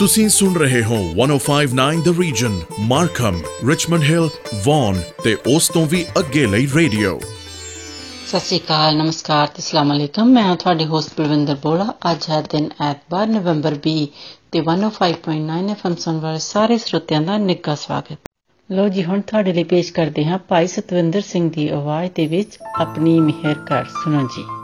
ਤੁਸੀਂ ਸੁਣ ਰਹੇ ਹੋ 1059 the region Markham Richmond Hill Vaughan ਤੇ ਉਸ ਤੋਂ ਵੀ ਅੱਗੇ ਲਈ ਰੇਡੀਓ ਸਤਿ ਸ਼੍ਰੀ ਅਕਾਲ ਨਮਸਕਾਰ ਤੇ ਅਸਲਾਮ ਅਲੈਕਮ। ਮੈਂ ਹਾਂ ਤੁਹਾਡੀ ਹੋਸਟ ਬਲਵਿੰਦਰ ਬੋਲਾ। ਅੱਜ ਹੈ ਦਿਨ ਐਤਵਾਰ, ਨਵੰਬਰ 20 ਤੇ 105.9 ਐਫਐਮ ਸੁਣ ਵਾਲੇ ਸਾਰੇ ਸਰੋਤਿਆਂ ਦਾ ਨਿੱਘਾ ਸਵਾਗਤ। ਲੋ ਜੀ, ਹੁਣ ਤੁਹਾਡੇ ਲਈ ਪੇਸ਼ ਕਰਦੇ ਹਾਂ ਭਾਈ ਸਤਵਿੰਦਰ ਸਿੰਘ ਦੀ ਆਵਾਜ਼ ਦੇ ਵਿੱਚ ਆਪਣੀ ਮਿਹਰ ਕਰ। ਸੁਣੋ ਜੀ।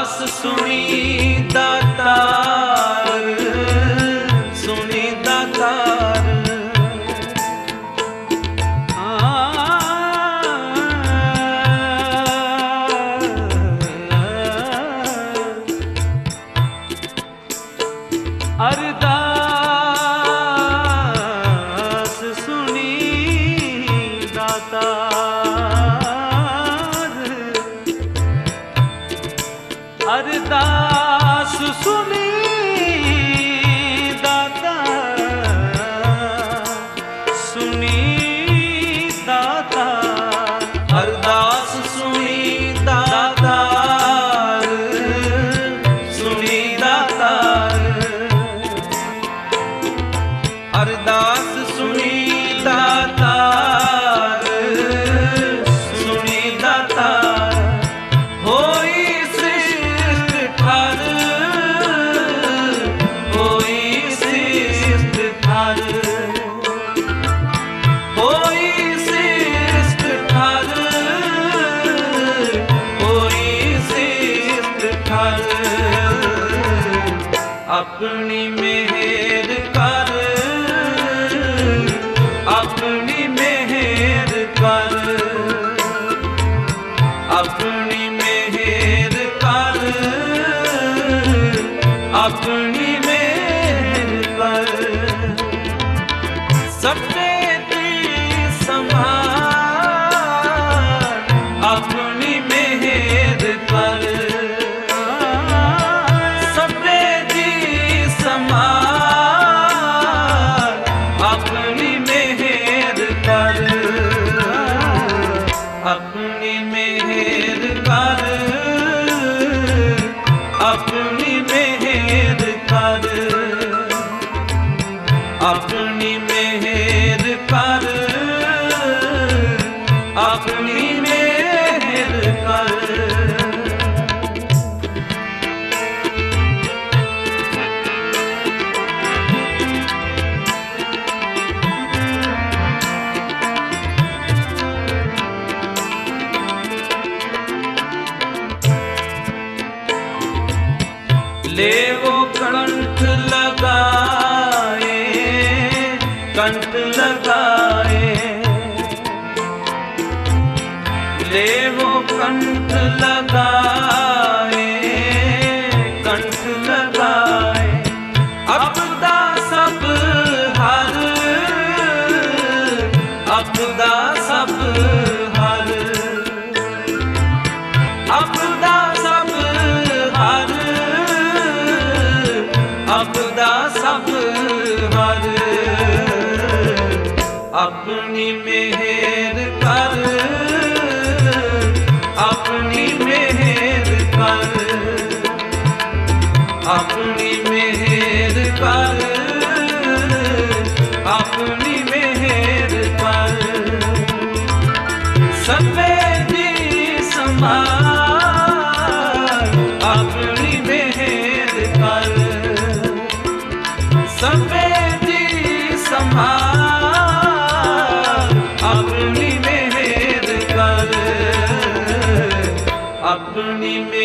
ਆਸ ਸੁਣੀ ਦਾ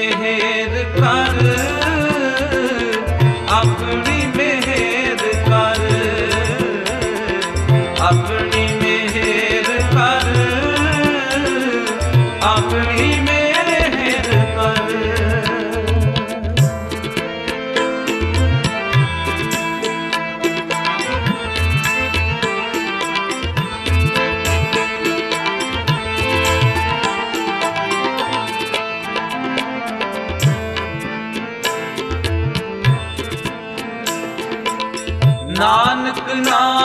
ਮਿਹਰ ਕਰ। ਆਪਣੀ Krishna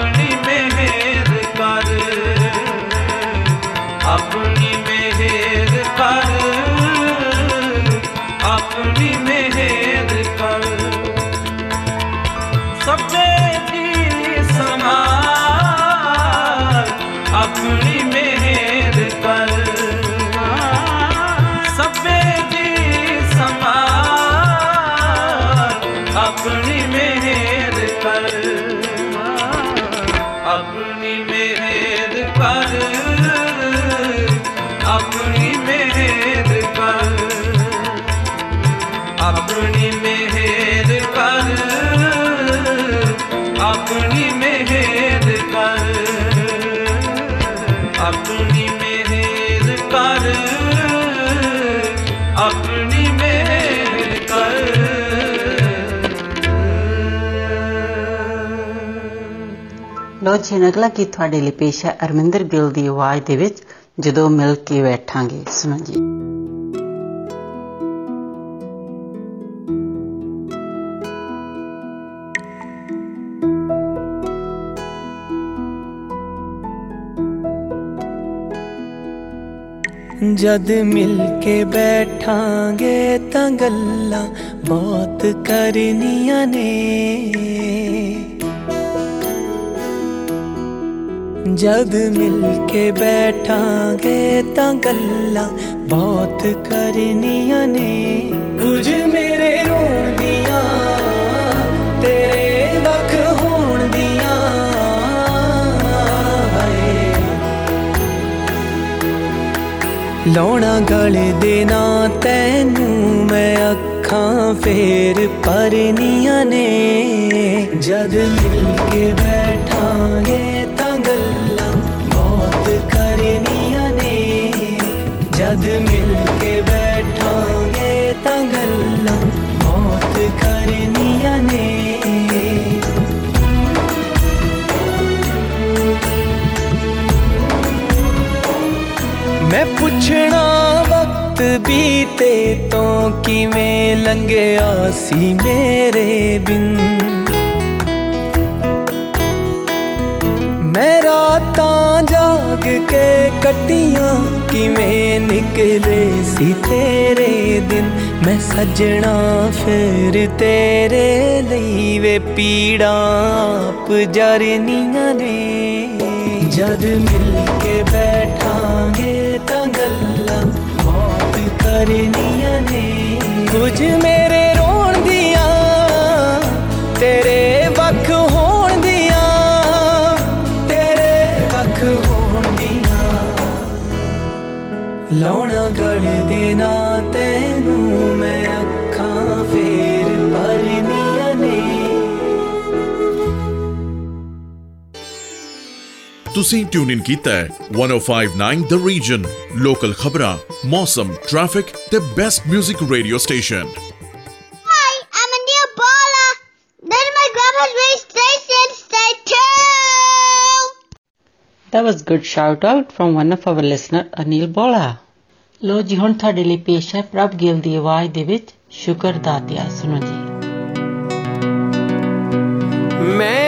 अपनी में ਲੋ ਜੀ ਹੁਣ ਅਗਲਾ ਗੀਤ ਤੁਹਾਡੇ ਲਈ ਪੇਸ਼ ਹੈ? ਅਰਮਿੰਦਰ ਗਿੱਲ ਦੀ ਆਵਾਜ਼ ਦੇ ਵਿੱਚ ਜਦੋਂ ਮਿਲ ਕੇ ਬੈਠਾਂਗੇ, ਸੁਣੋ ਜੀ। ਜਦ ਮਿਲ ਕੇ ਬੈਠਾਂਗੇ ਤਾਂ ਗੱਲਾਂ ਬਹੁਤ ਕਰਨੀਆਂ ਨੇ। ਜਦ ਮਿਲ ਕੇ ਬੈਠਾਂਗੇ ਤਾਂ ਗੱਲਾਂ ਬਹੁਤ ਕਰਨੀਆਂ ਨੇ। ਕੁਝ ਮੇਰੇ ਰੋਣ ਦੀਆਂ ਤੇਰੇ ਵੱਖ ਹੋਣ ਦੀਆਂ। ਲਾਉਣਾ ਗਲੇ ਦੇ ਨਾ ਤੈਨੂੰ ਮੈਂ ਅੱਖਾਂ ਫੇਰ ਪਰਨੀਆਂ ਨੇ। ਜਦ ਮਿਲ ਕੇ ਬੈਠਾਂਗੇ ਮੈਂ ਪੁੱਛਣਾ ਵਕਤ ਬੀਤੇ ਤੋਂ ਕਿਵੇਂ ਲੰਘਿਆ ਸੀ ਮੇਰੇ ਬਿਨ ਮੈਂ ਰਾਤਾਂ ਜਾਗ ਕੇ ਕੱਟੀਆਂ ਕਿਵੇਂ ਨਿਕਲੇ ਸੀ ਤੇਰੇ ਦਿਨ ਮੈਂ ਸੱਜਣਾ ਫਿਰ ਤੇਰੇ ਲਈ ਵੇ ਪੀੜਾਂ ਆਪ ਜਰਨੀਆਂ ਨੇ ਜਦ ਮਿਲ ਕਰਨੀਆਂ ਨੇ। ਕੁਝ ਮੇਰੇ ਰੋਣ ਦੀਆਂ, ਤੇਰੇ ਵੱਖ ਹੋਣ ਦੀਆਂ, ਤੇਰੇ ਵੱਖ ਹੋਣ ਦੀਆਂ। ਲਾਉਣਾ ਗੜ ਦੇ ਤੁਸੀਂ ਟਿਊਨ ਇਨ ਕੀਤਾ ਹੈ 1059 ਦ ਰੀਜਨ ਲੋਕਲ ਖਬਰਾਂ ਮੌਸਮ ਟ੍ਰੈਫਿਕ ਤੇ best 뮤직 radio station Hi, I'm Anil Bala. Then my grandma's radio station, stay tuned. That was good shout out from one of our listener Anil Bola. ਲੋ ਜੀ ਹੁਣ ਤੁਹਾਡੇ ਲਈ ਪੇਸ਼ ਹੈ ਪ੍ਰਭ ਗਿੱਲ ਦੀ ਆਵਾਜ਼ ਦੇ ਵਿੱਚ ਸ਼ੁਕਰ ਦਾਤਿਆ ਸੁਣੋ ਜੀ ਮੈਂ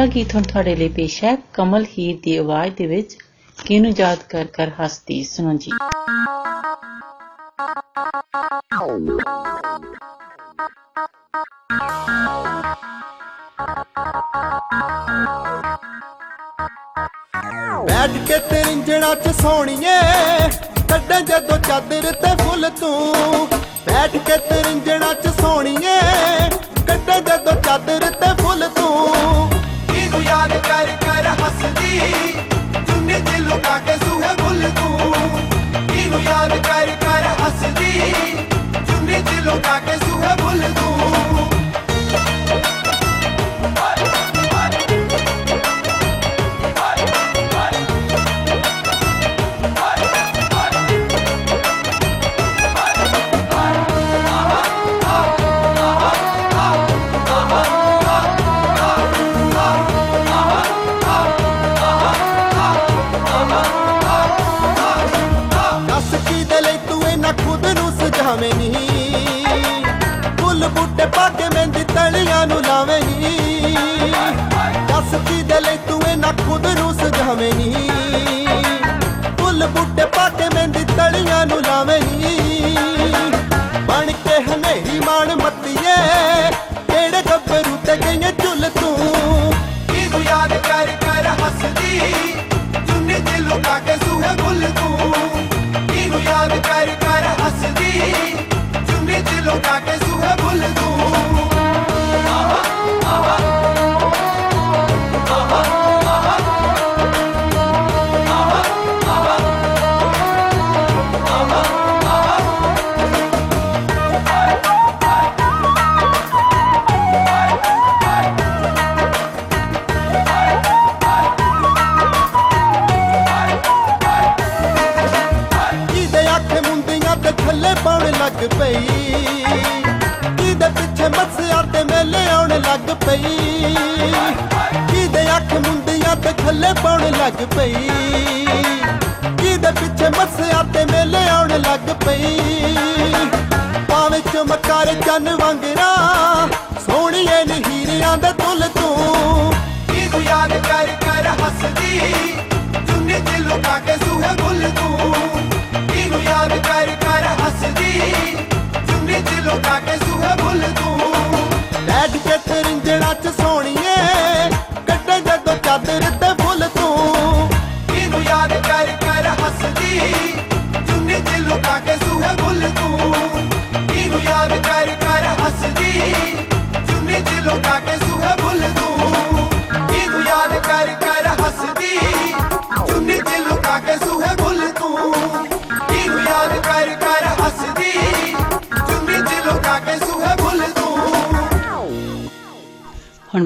ਅਗਲਾ ਗੀਤ ਹੁਣ ਤੁਹਾਡੇ ਲਈ ਪੇਸ਼ ਹੈ ਕਮਲ ਹੀਰ ਦੀ ਆਵਾਜ਼ ਦੇ ਵਿੱਚ ਕਿਹਨੂੰ ਯਾਦ ਕਰ ਕਰ ਹੱਸਦੀ ਸੁਣੋ ਜੀ। ਬੈਠ ਕੇ ਤੇਰੀ ਜੜਾ ਚ ਸੋਣੀਏ ਕੱਢੇ ਜਦੋਂ ਚਾਦਰ ਤੇ ਫੁੱਲ ਤੂੰ। ਬੈਠ ਕੇ ਤੇਰੀ ਜੜਾ ਚ ਸੋਣੀਏ ਕੱਢੇ ਜਦੋਂ ਚਾਦਰ ਤੇ ਫੁੱਲ ਤੂੰ। याद कर कर हंसदी तूने दिल के सुहे भूल तू। तीनों याद कर कर हंसदी तूने दिल के सुहे भूल तू।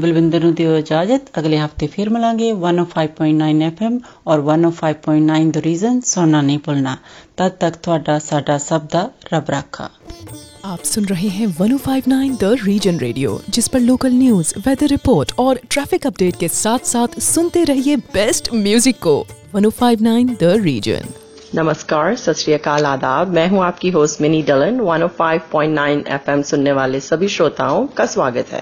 ਬਲਵਿੰਦਰ ਨੂੰ ਦਿਓ ਇਜਾਜ਼ਤ ਅਗਲੇ ਹਫਤੇ ਫਿਰ ਮਿਲਾਂਗੇ 105.9 FM ਔਰ 105.9 ਦ ਰੀਜ਼ਨ ਸੁਣਨਾ ਨਹੀਂ ਭੁੱਲਣਾ ਤਦ ਤੱਕ ਤੁਹਾਡਾ ਸਾਡਾ ਸਭ ਦਾ ਰੱਬ ਰਾਖਾ आप सुन रहे हैं 1059 द रीजन रेडियो जिस पर लोकल न्यूज वेदर रिपोर्ट और ट्रैफिक अपडेट के साथ साथ सुनते रहिए बेस्ट म्यूजिक को 1059 द रीजन नमस्कार सत श्री अकाल आदाब मैं हूं आपकी होस्ट मिनी डलन 105.9 एफएम सुनने वाले सभी श्रोताओं का स्वागत है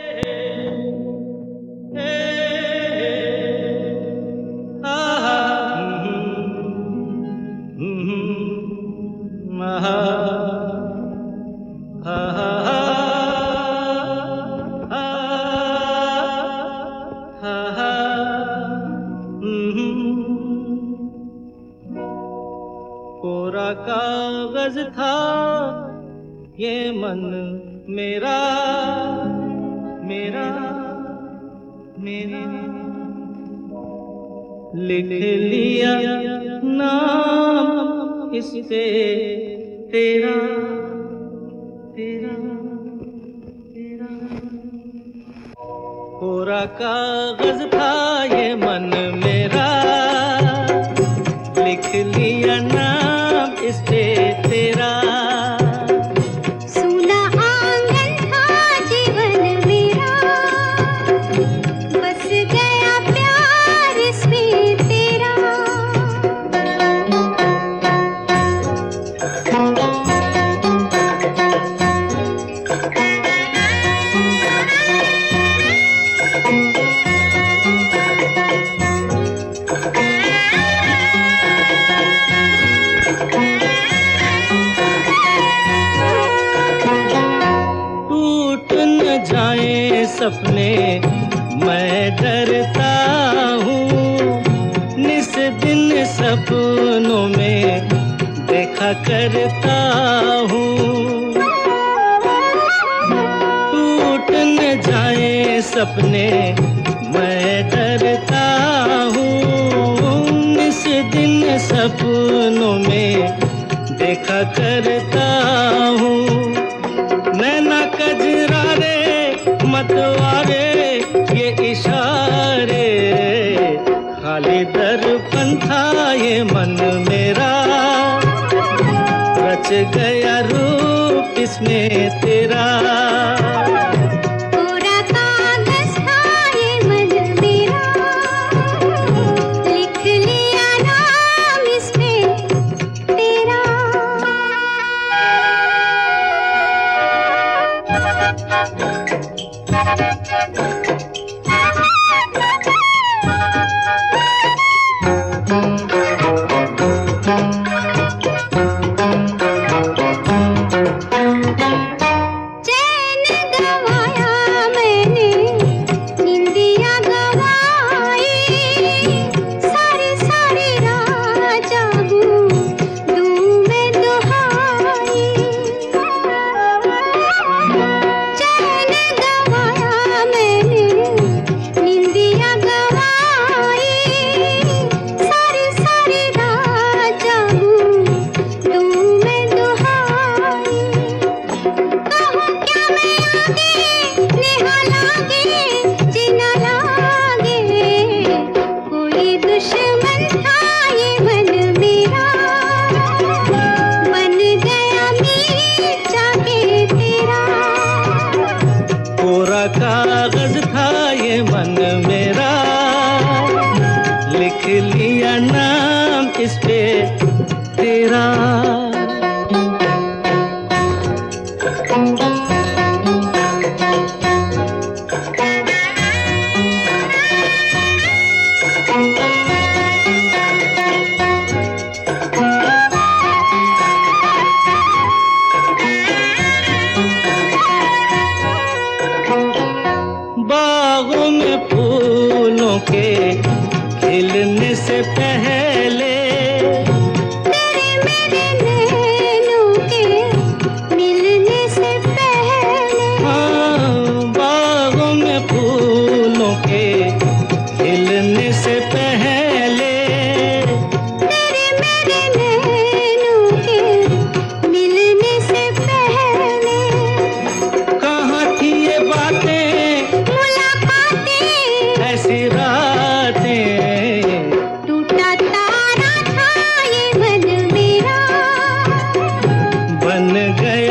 था, ये मन मेरा मेरा मेरा। लिख लिया नाम इससे तेरा तेरा तेरा। कोरा कागज़ था ये मन मेरा।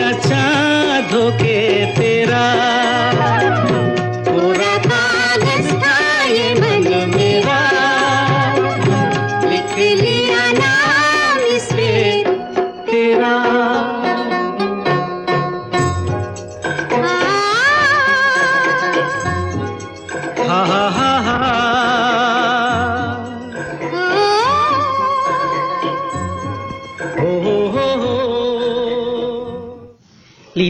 अच्छा धोखे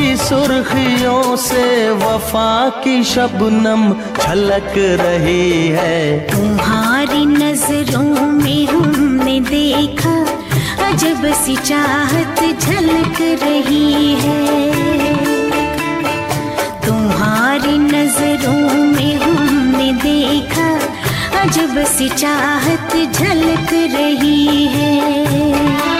की सुर्खियों से वफा की शबनम छलक रही है। तुम्हारी नज़रों में हमने देखा, अजब सी चाहत झलक रही है। तुम्हारी नज़रों में हमने देखा, अजब सी चाहत झलक रही है।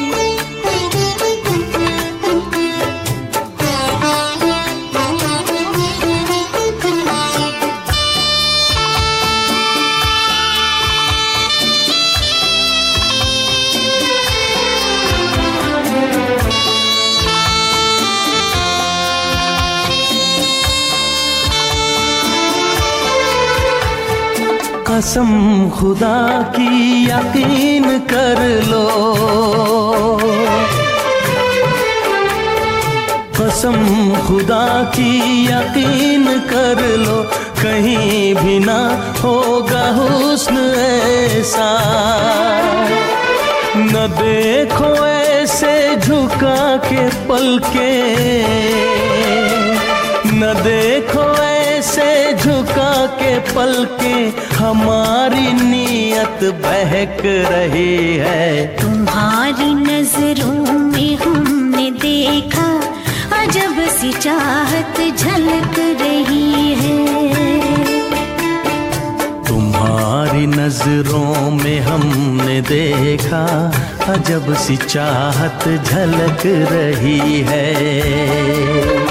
कसम खुदा की यकीन कर लो। कसम खुदा की यकीन कर लो। कहीं भी ना होगा हुस्न ऐसा। न देखो ऐसे झुका के पल के न देखो ऐसे पल के हमारी नीयत बहक रही है। तुम्हारी नज़रों में हमने देखा अजब सी चाहत झलक रही है। तुम्हारी नज़रों में हमने देखा अजब सी चाहत झलक रही है।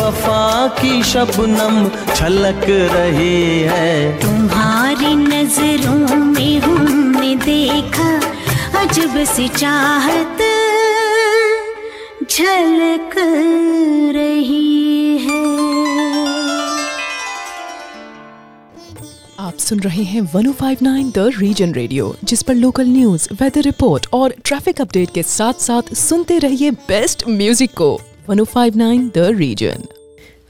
की शबनम छलक रही है। तुम्हारी नज़रों में हमने देखा अजब सी चाहत झलक रही है। आप सुन रहे हैं 1059 द रीजन रेडियो जिस पर लोकल न्यूज़ वेदर रिपोर्ट और ट्रैफ़िक अपडेट के साथ साथ सुनते रहिए बेस्ट म्यूज़िक को। 1059 द रीजन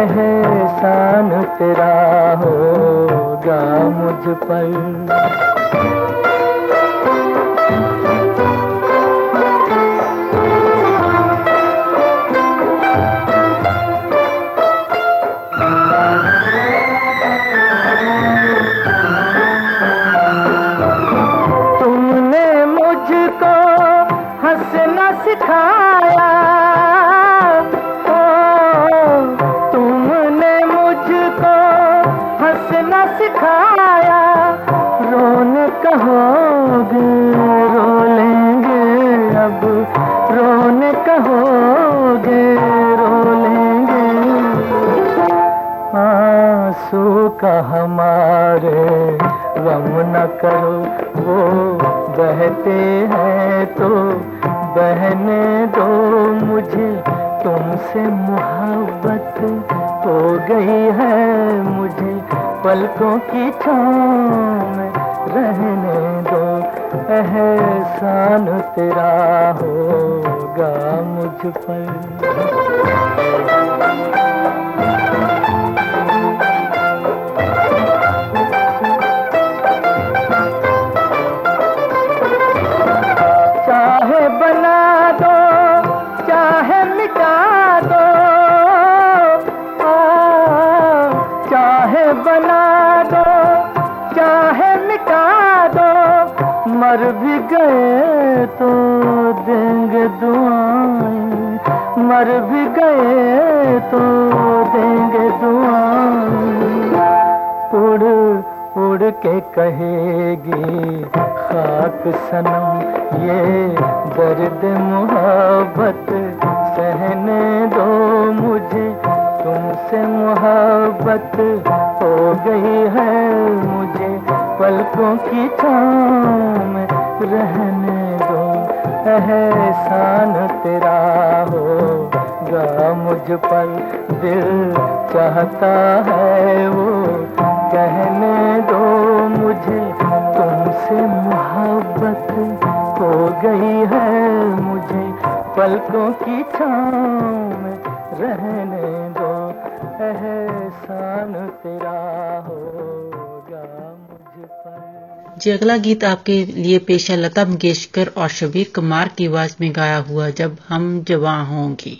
एहसान तेरा होगा मुझ पर। कहोगे रो लेंगे अब रोने कहोगे रो लेंगे आँसू का हमारे गम न करो, वो बहते हैं तो बहने दो मुझे। तुमसे मोहब्बत हो गई है मुझे, पलकों की छाँव रहने दो। एहसान तेरा होगा मुझ पर। के कहेगी खाक सनम, ये दर्द मोहब्बत, सहने दो मुझे। तुमसे मोहब्बत हो गई है मुझे। पलकों की छाँव रहने दो। एहसान तेरा होगा मुझ पर, दिल चाहता है वो। मोहब्बत हो गई है मुझे पलकों की छाँव में रहने दो। एहसान तेरा होगा जी, अगला गीत आपके लिए पेश लता मंगेशकर और शबीर कुमार की आवाज़ में गाया हुआ जब हम जवां होंगी।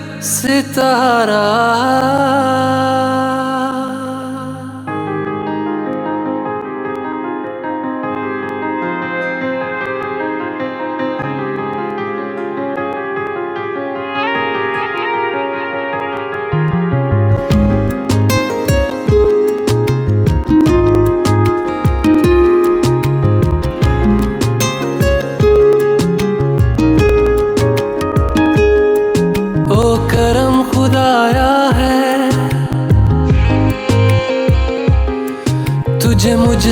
सितारा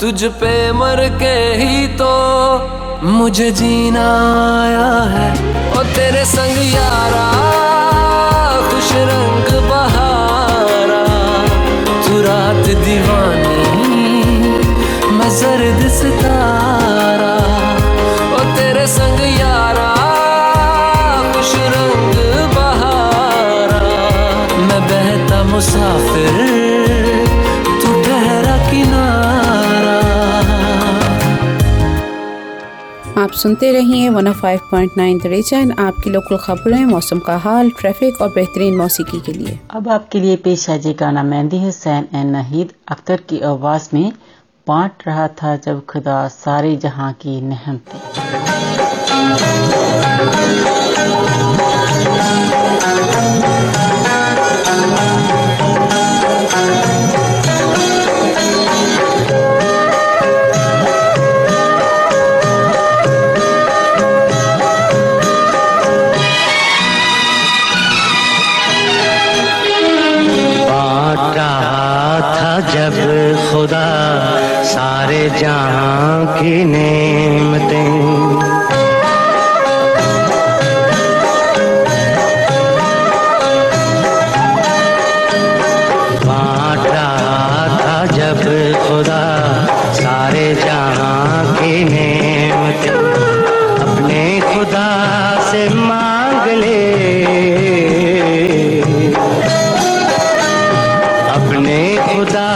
तुझ पे मर के ही तो मुझे जीना आया है। और तेरे संग यारा, खुश रंग बहारा। तू रात दीवानी, मैं जर्द सितारा। आप सुनते रहिए 105.9 द रीजन आपकी लोकल खबरें, मौसम का हाल ट्रैफ़िक और बेहतरीन मौसीकी के लिए। अब आपके लिए पेश है जी गाना मेहंदी हुसैन एंड नहीद। अख्तर की आवाज़ में बांट रहा था जब खुदा सारे जहाँ की नहम नहमतें खुदा सारे जहाँ की नेमतें। खुदा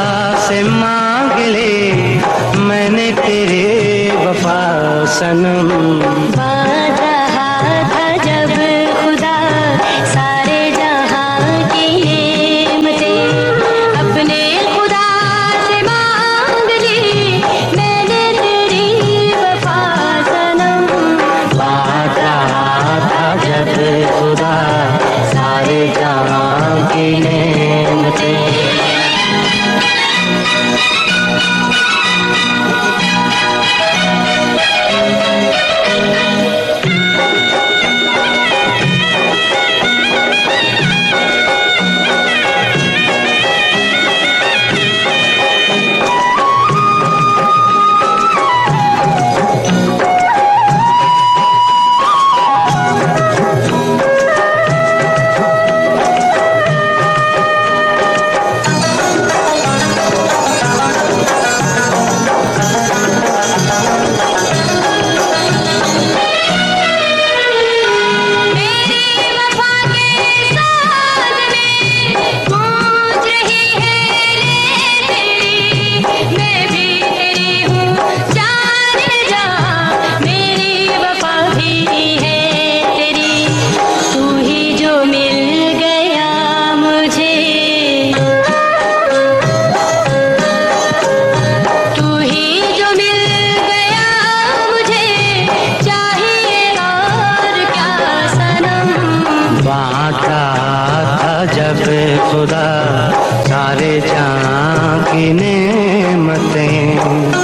सनम नेमतें